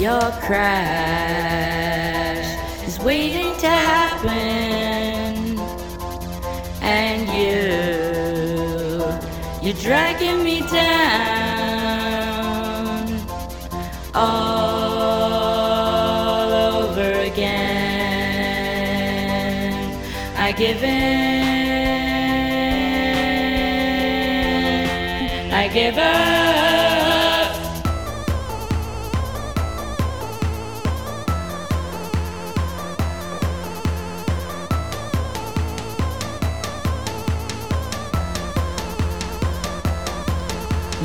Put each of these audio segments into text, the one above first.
Your crash is waiting to happen, and you, you're dragging me down all over again. I give in, I give up.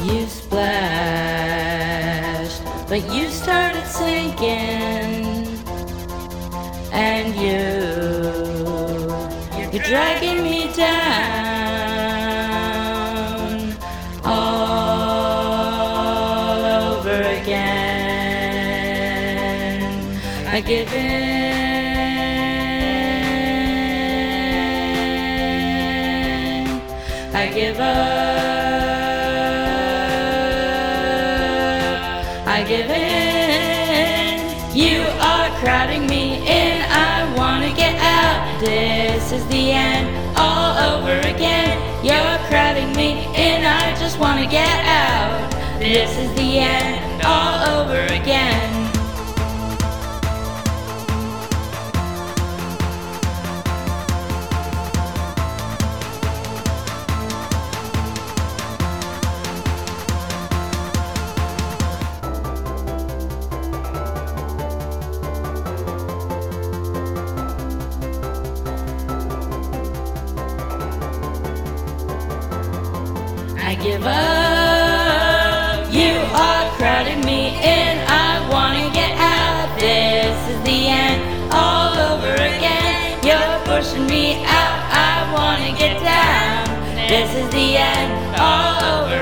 You splashed, but you started sinking, and you, you're dragging me down all over again. I give in, I give up, I give in. You are crowding me in, I wanna get out. This is the end, all over again. You're crowding me in, I just wanna get out. This is the end, all over again. I give up. You are crowding me in. I wanna get out. This is the end, all over again. You're pushing me out. I wanna get down. This is the end, all over